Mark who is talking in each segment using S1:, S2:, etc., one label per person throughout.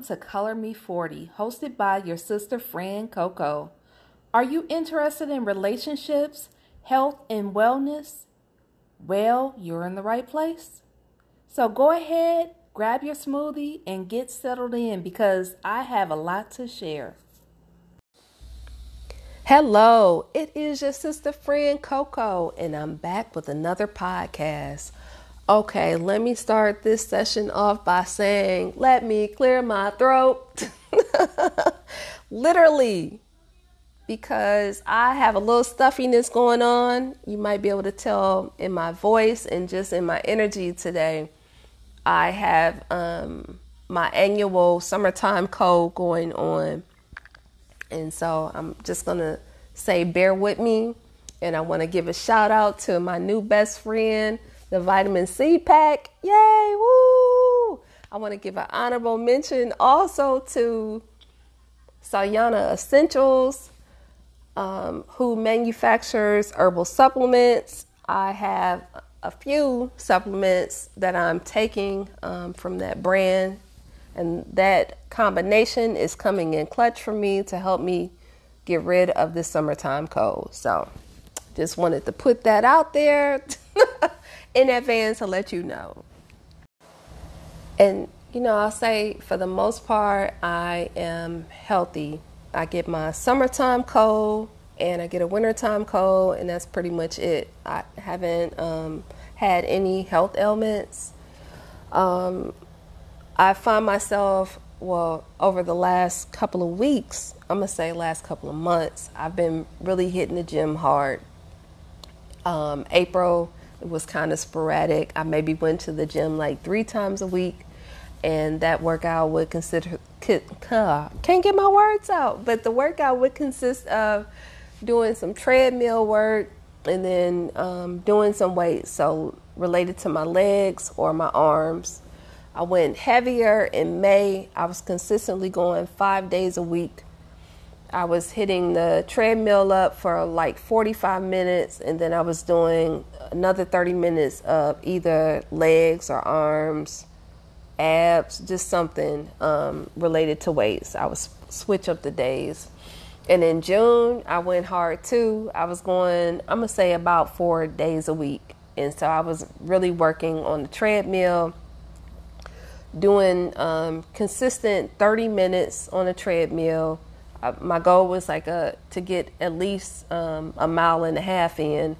S1: Welcome to Color Me 40, hosted by your sister friend Coco. Are you interested in relationships, health, and wellness? Well, you're in the right place. So go ahead, grab your smoothie, and get settled in because I have a lot to share. Hello, it is your sister friend Coco, and I'm back with another podcast. Okay, let me start this session off by saying, let me clear my throat. Literally, because I have a little stuffiness going on. You might be able to tell in my voice and just in my energy today. I have um, my annual summertime cold going on. And so I'm just going to say, bear with me. And I want to give a shout out to my new best friend the vitamin C pack. Yay, woo! I want to give an honorable mention also to Sayana Essentials, um, who manufactures herbal supplements. I have a few supplements that I'm taking um, from that brand, and that combination is coming in clutch for me to help me get rid of the summertime cold. So, just wanted to put that out there. in advance to let you know. And, you know, I'll say for the most part, I am healthy. I get my summertime cold and I get a wintertime cold, and that's pretty much it. I haven't um, had any health ailments. Um, I find myself, well, over the last couple of weeks, I'm gonna say last couple of months, I've been really hitting the gym hard. Um, April, it was kind of sporadic. I maybe went to the gym like three times a week, and that workout would consider can't get my words out, but the workout would consist of doing some treadmill work and then um, doing some weights, so related to my legs or my arms. I went heavier in May. I was consistently going five days a week. I was hitting the treadmill up for like 45 minutes, and then I was doing another 30 minutes of either legs or arms, abs, just something um, related to weights. I would switch up the days. And in June, I went hard too. I was going, I'm to say about four days a week. And so I was really working on the treadmill, doing um, consistent 30 minutes on the treadmill. Uh, my goal was like a, to get at least um, a mile and a half in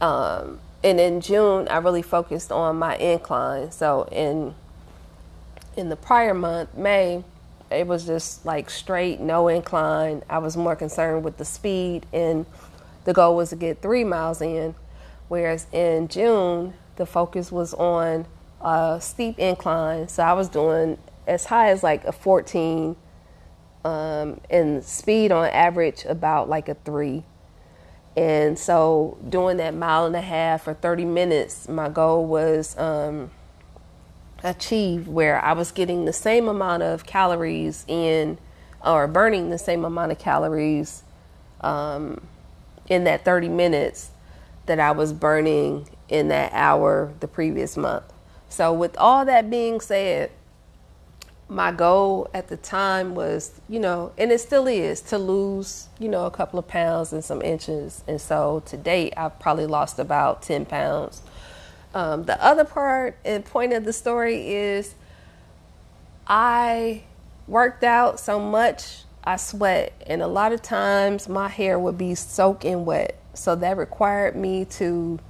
S1: um, and in June, I really focused on my incline. So in in the prior month, May, it was just like straight, no incline. I was more concerned with the speed, and the goal was to get three miles in. Whereas in June, the focus was on a steep incline. So I was doing as high as like a 14, um, and speed on average about like a three. And so, doing that mile and a half for 30 minutes, my goal was um, achieved where I was getting the same amount of calories in, or burning the same amount of calories um, in that 30 minutes that I was burning in that hour the previous month. So, with all that being said, my goal at the time was, you know, and it still is to lose, you know, a couple of pounds and some inches. And so to date, I've probably lost about 10 pounds. Um, the other part and point of the story is I worked out so much, I sweat. And a lot of times my hair would be soaking wet. So that required me to,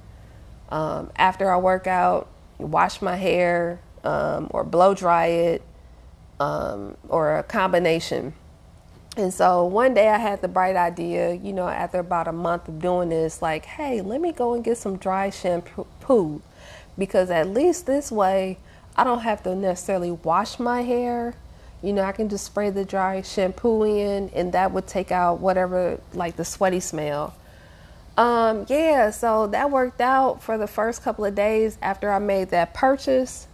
S1: um, after I work out, wash my hair um, or blow dry it um, or a combination. And so one day I had the bright idea, you know, after about a month of doing this, like, hey, let me go and get some dry shampoo because at least this way I don't have to necessarily wash my hair. You know, I can just spray the dry shampoo in and that would take out whatever, like the sweaty smell. Um, yeah, so that worked out for the first couple of days after I made that purchase.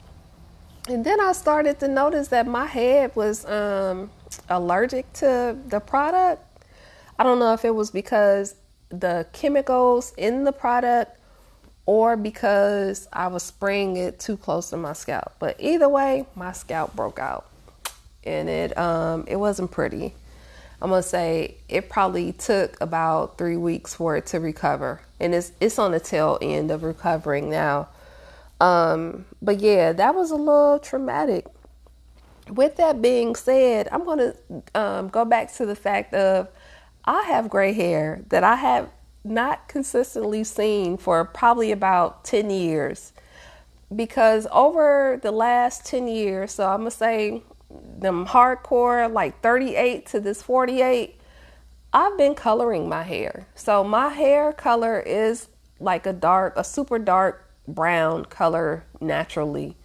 S1: And then I started to notice that my head was um, allergic to the product. I don't know if it was because the chemicals in the product or because I was spraying it too close to my scalp. But either way, my scalp broke out, and it um, it wasn't pretty. I'm gonna say it probably took about three weeks for it to recover, and it's it's on the tail end of recovering now. Um, but yeah, that was a little traumatic. With that being said, I'm gonna um, go back to the fact of I have gray hair that I have not consistently seen for probably about 10 years because over the last 10 years, so I'm gonna say them hardcore like 38 to this 48, I've been coloring my hair. So my hair color is like a dark, a super dark brown color naturally.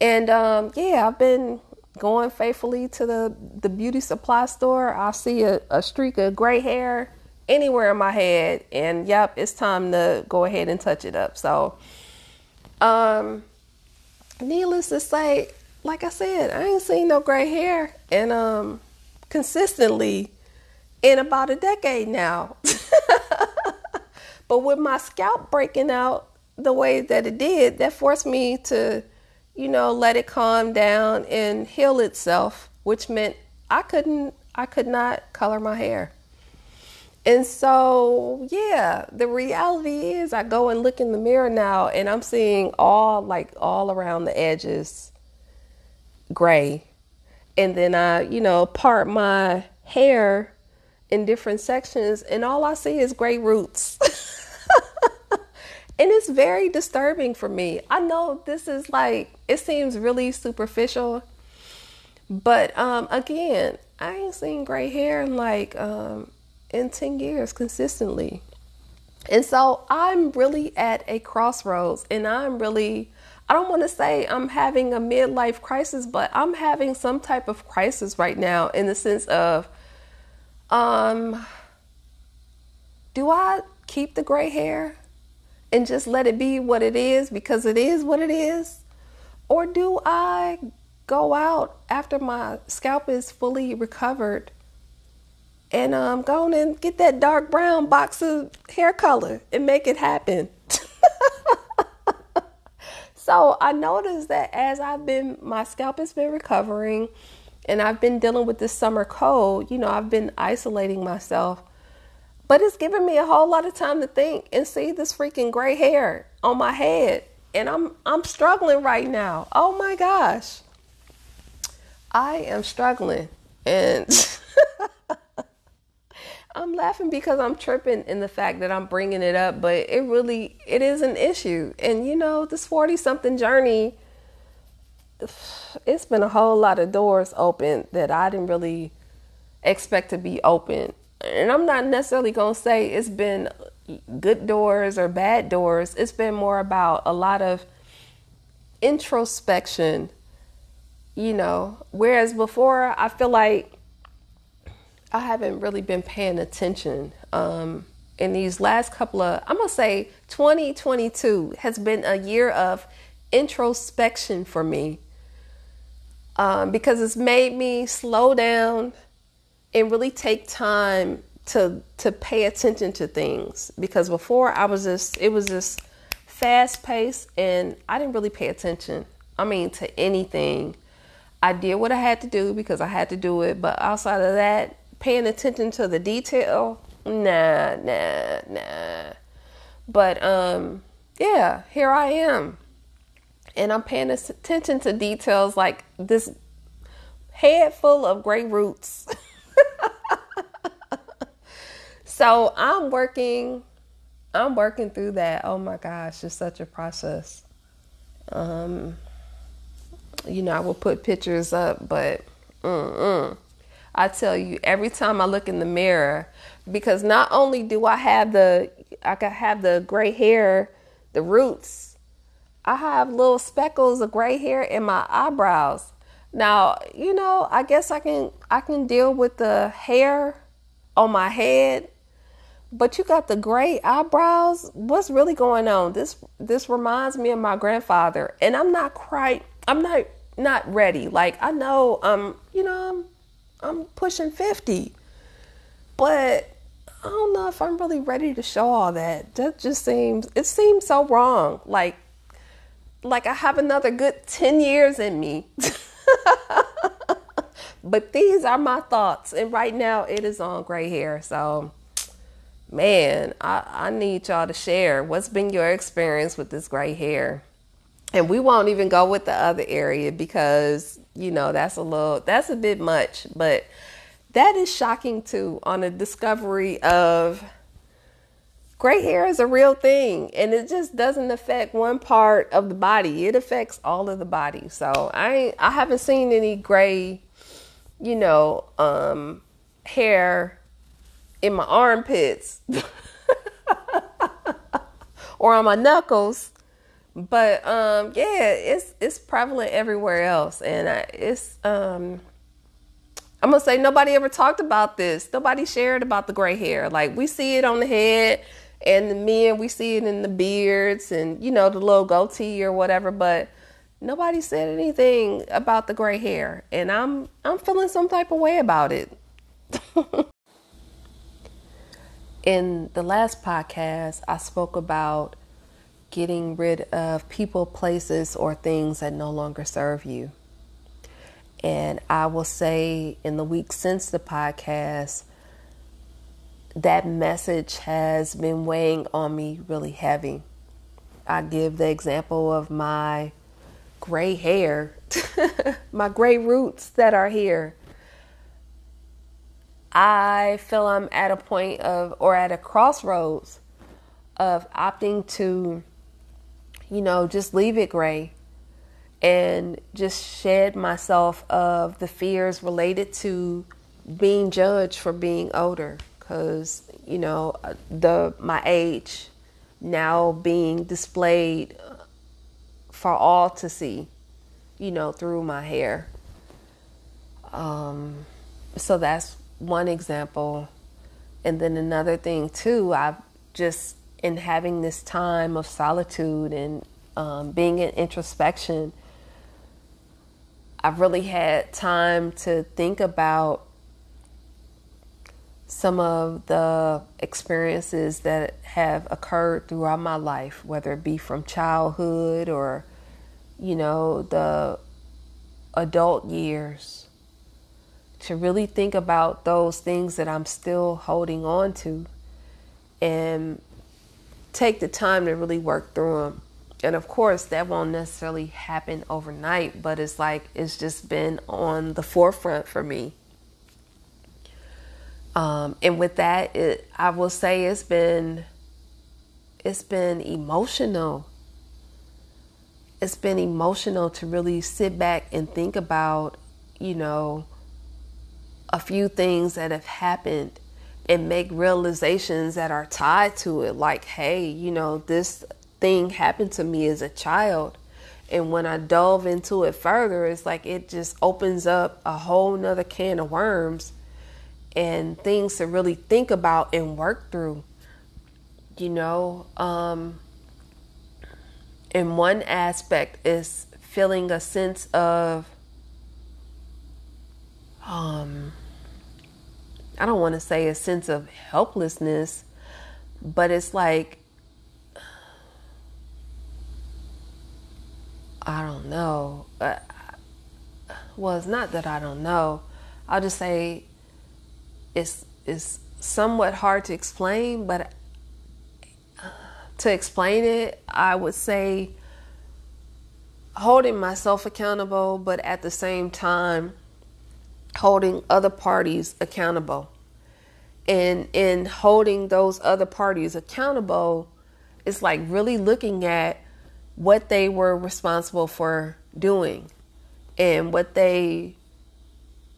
S1: And um, yeah, I've been going faithfully to the, the beauty supply store. I see a, a streak of gray hair anywhere in my head, and yep, it's time to go ahead and touch it up. So, um, needless to say, like I said, I ain't seen no gray hair and um consistently in about a decade now. but with my scalp breaking out the way that it did, that forced me to, you know, let it calm down and heal itself, which meant I couldn't I could not color my hair. And so, yeah, the reality is I go and look in the mirror now and I'm seeing all like all around the edges gray. And then I, you know, part my hair in different sections, and all I see is gray roots. and it's very disturbing for me. I know this is like, it seems really superficial, but um, again, I ain't seen gray hair in like um, in 10 years consistently. And so I'm really at a crossroads, and I'm really I don't want to say I'm having a midlife crisis, but I'm having some type of crisis right now in the sense of um do I keep the gray hair and just let it be what it is because it is what it is? Or do I go out after my scalp is fully recovered and um, go and get that dark brown box of hair color and make it happen? So I noticed that as I've been, my scalp has been recovering and I've been dealing with this summer cold, you know, I've been isolating myself. But it's given me a whole lot of time to think and see this freaking gray hair on my head. And I'm I'm struggling right now. Oh my gosh. I am struggling. And I'm laughing because I'm tripping in the fact that I'm bringing it up, but it really it is an issue. And you know, this 40 something journey it's been a whole lot of doors open that I didn't really expect to be open. And I'm not necessarily going to say it's been good doors or bad doors. It's been more about a lot of introspection, you know, whereas before I feel like I haven't really been paying attention. Um, in these last couple of, I'm gonna say 2022 has been a year of introspection for me um, because it's made me slow down and really take time to to pay attention to things. Because before I was just, it was just fast paced and I didn't really pay attention. I mean, to anything. I did what I had to do because I had to do it, but outside of that, paying attention to the detail, nah, nah, nah. But um, yeah, here I am. And I'm paying attention to details like this head full of gray roots. so I'm working I'm working through that. Oh my gosh, it's such a process. Um, you know, I will put pictures up, but mm-mm. I tell you, every time I look in the mirror, because not only do I have the I can have the gray hair, the roots, I have little speckles of gray hair in my eyebrows. Now, you know, I guess I can I can deal with the hair on my head, but you got the gray eyebrows. What's really going on? This this reminds me of my grandfather, and I'm not quite I'm not not ready. Like I know um, you know, I'm I'm pushing 50. But I don't know if I'm really ready to show all that. That just seems it seems so wrong. Like like I have another good 10 years in me. but these are my thoughts and right now it is on gray hair. So man, I, I need y'all to share what's been your experience with this gray hair. And we won't even go with the other area because, you know, that's a little that's a bit much, but that is shocking too on a discovery of gray hair is a real thing. And it just doesn't affect one part of the body. It affects all of the body. So i i haven't seen any gray you know um hair in my armpits or on my knuckles but um yeah it's it's prevalent everywhere else and I, it's um I'm gonna say nobody ever talked about this. Nobody shared about the gray hair. Like we see it on the head and the men, we see it in the beards and you know the little goatee or whatever, but nobody said anything about the gray hair. And I'm I'm feeling some type of way about it. in the last podcast, I spoke about getting rid of people, places, or things that no longer serve you. And I will say in the week since the podcast, that message has been weighing on me really heavy. I give the example of my gray hair, my gray roots that are here. I feel I'm at a point of, or at a crossroads of opting to, you know, just leave it gray and just shed myself of the fears related to being judged for being older. Because you know the my age now being displayed for all to see you know through my hair. Um, so that's one example. And then another thing too i've just in having this time of solitude and um, being in introspection I've really had time to think about some of the experiences that have occurred throughout my life, whether it be from childhood or, you know, the adult years, to really think about those things that I'm still holding on to and take the time to really work through them and of course that won't necessarily happen overnight but it's like it's just been on the forefront for me. Um, and with that it, i will say it's been it's been emotional. It's been emotional to really sit back and think about you know a few things that have happened and make realizations that are tied to it like hey you know this thing happened to me as a child. And when I dove into it further, it's like it just opens up a whole nother can of worms and things to really think about and work through. You know, um, and one aspect is feeling a sense of, um, I don't want to say a sense of helplessness, but it's like I don't know. Uh, well, it's not that I don't know. I'll just say it's it's somewhat hard to explain, but to explain it, I would say holding myself accountable, but at the same time holding other parties accountable. And in holding those other parties accountable, it's like really looking at what they were responsible for doing and what they,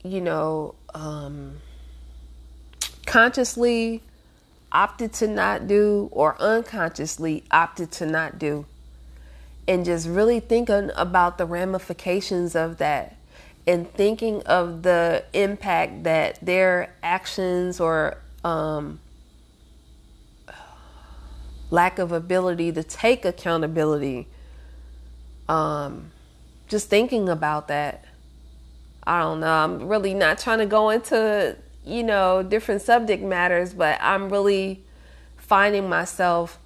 S1: you know, um, consciously opted to not do or unconsciously opted to not do. And just really thinking about the ramifications of that and thinking of the impact that their actions or um, lack of ability to take accountability. Um, just thinking about that. I don't know. I'm really not trying to go into you know, different subject matters, but I'm really finding myself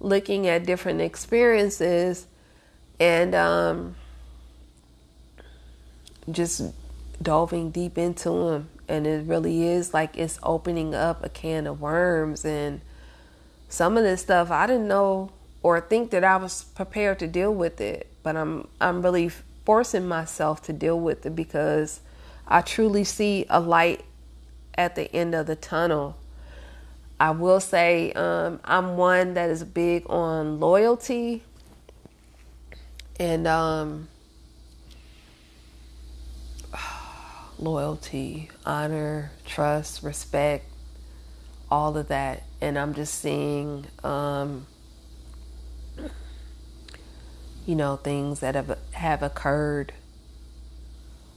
S1: looking at different experiences and um, just delving deep into them. And it really is like it's opening up a can of worms. And some of this stuff I didn't know or think that I was prepared to deal with it, but I'm I'm really forcing myself to deal with it because I truly see a light at the end of the tunnel. I will say um, I'm one that is big on loyalty and um, loyalty, honor, trust, respect, all of that. And I'm just seeing, um, you know, things that have have occurred,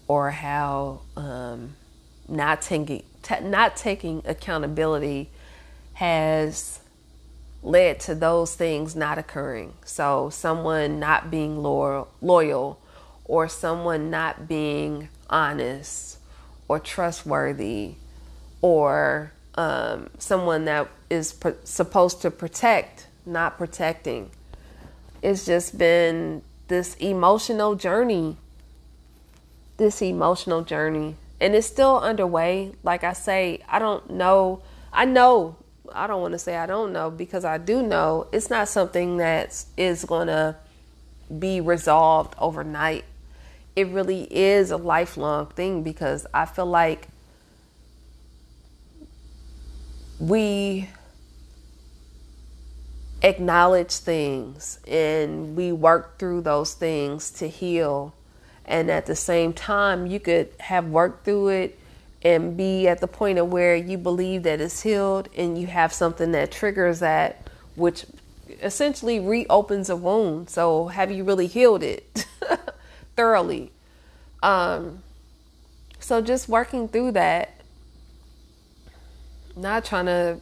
S1: or how um, not taking t- not taking accountability has led to those things not occurring. So, someone not being loyal, loyal or someone not being honest or trustworthy or um, someone that is pr- supposed to protect, not protecting. It's just been this emotional journey. This emotional journey. And it's still underway. Like I say, I don't know. I know I don't want to say I don't know because I do know it's not something that is going to be resolved overnight. It really is a lifelong thing because I feel like we acknowledge things and we work through those things to heal. And at the same time, you could have worked through it and be at the point of where you believe that it's healed and you have something that triggers that which essentially reopens a wound so have you really healed it thoroughly um, so just working through that not trying to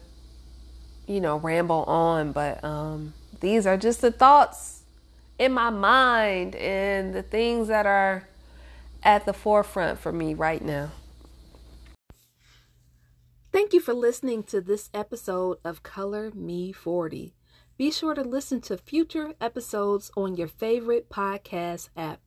S1: you know ramble on but um, these are just the thoughts in my mind and the things that are at the forefront for me right now Thank you for listening to this episode of Color Me 40. Be sure to listen to future episodes on your favorite podcast app.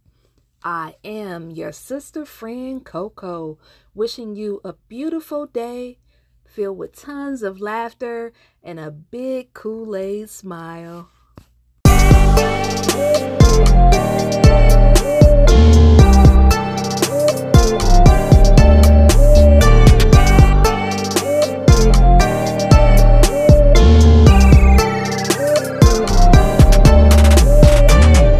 S1: I am your sister friend Coco, wishing you a beautiful day filled with tons of laughter and a big Kool Aid smile.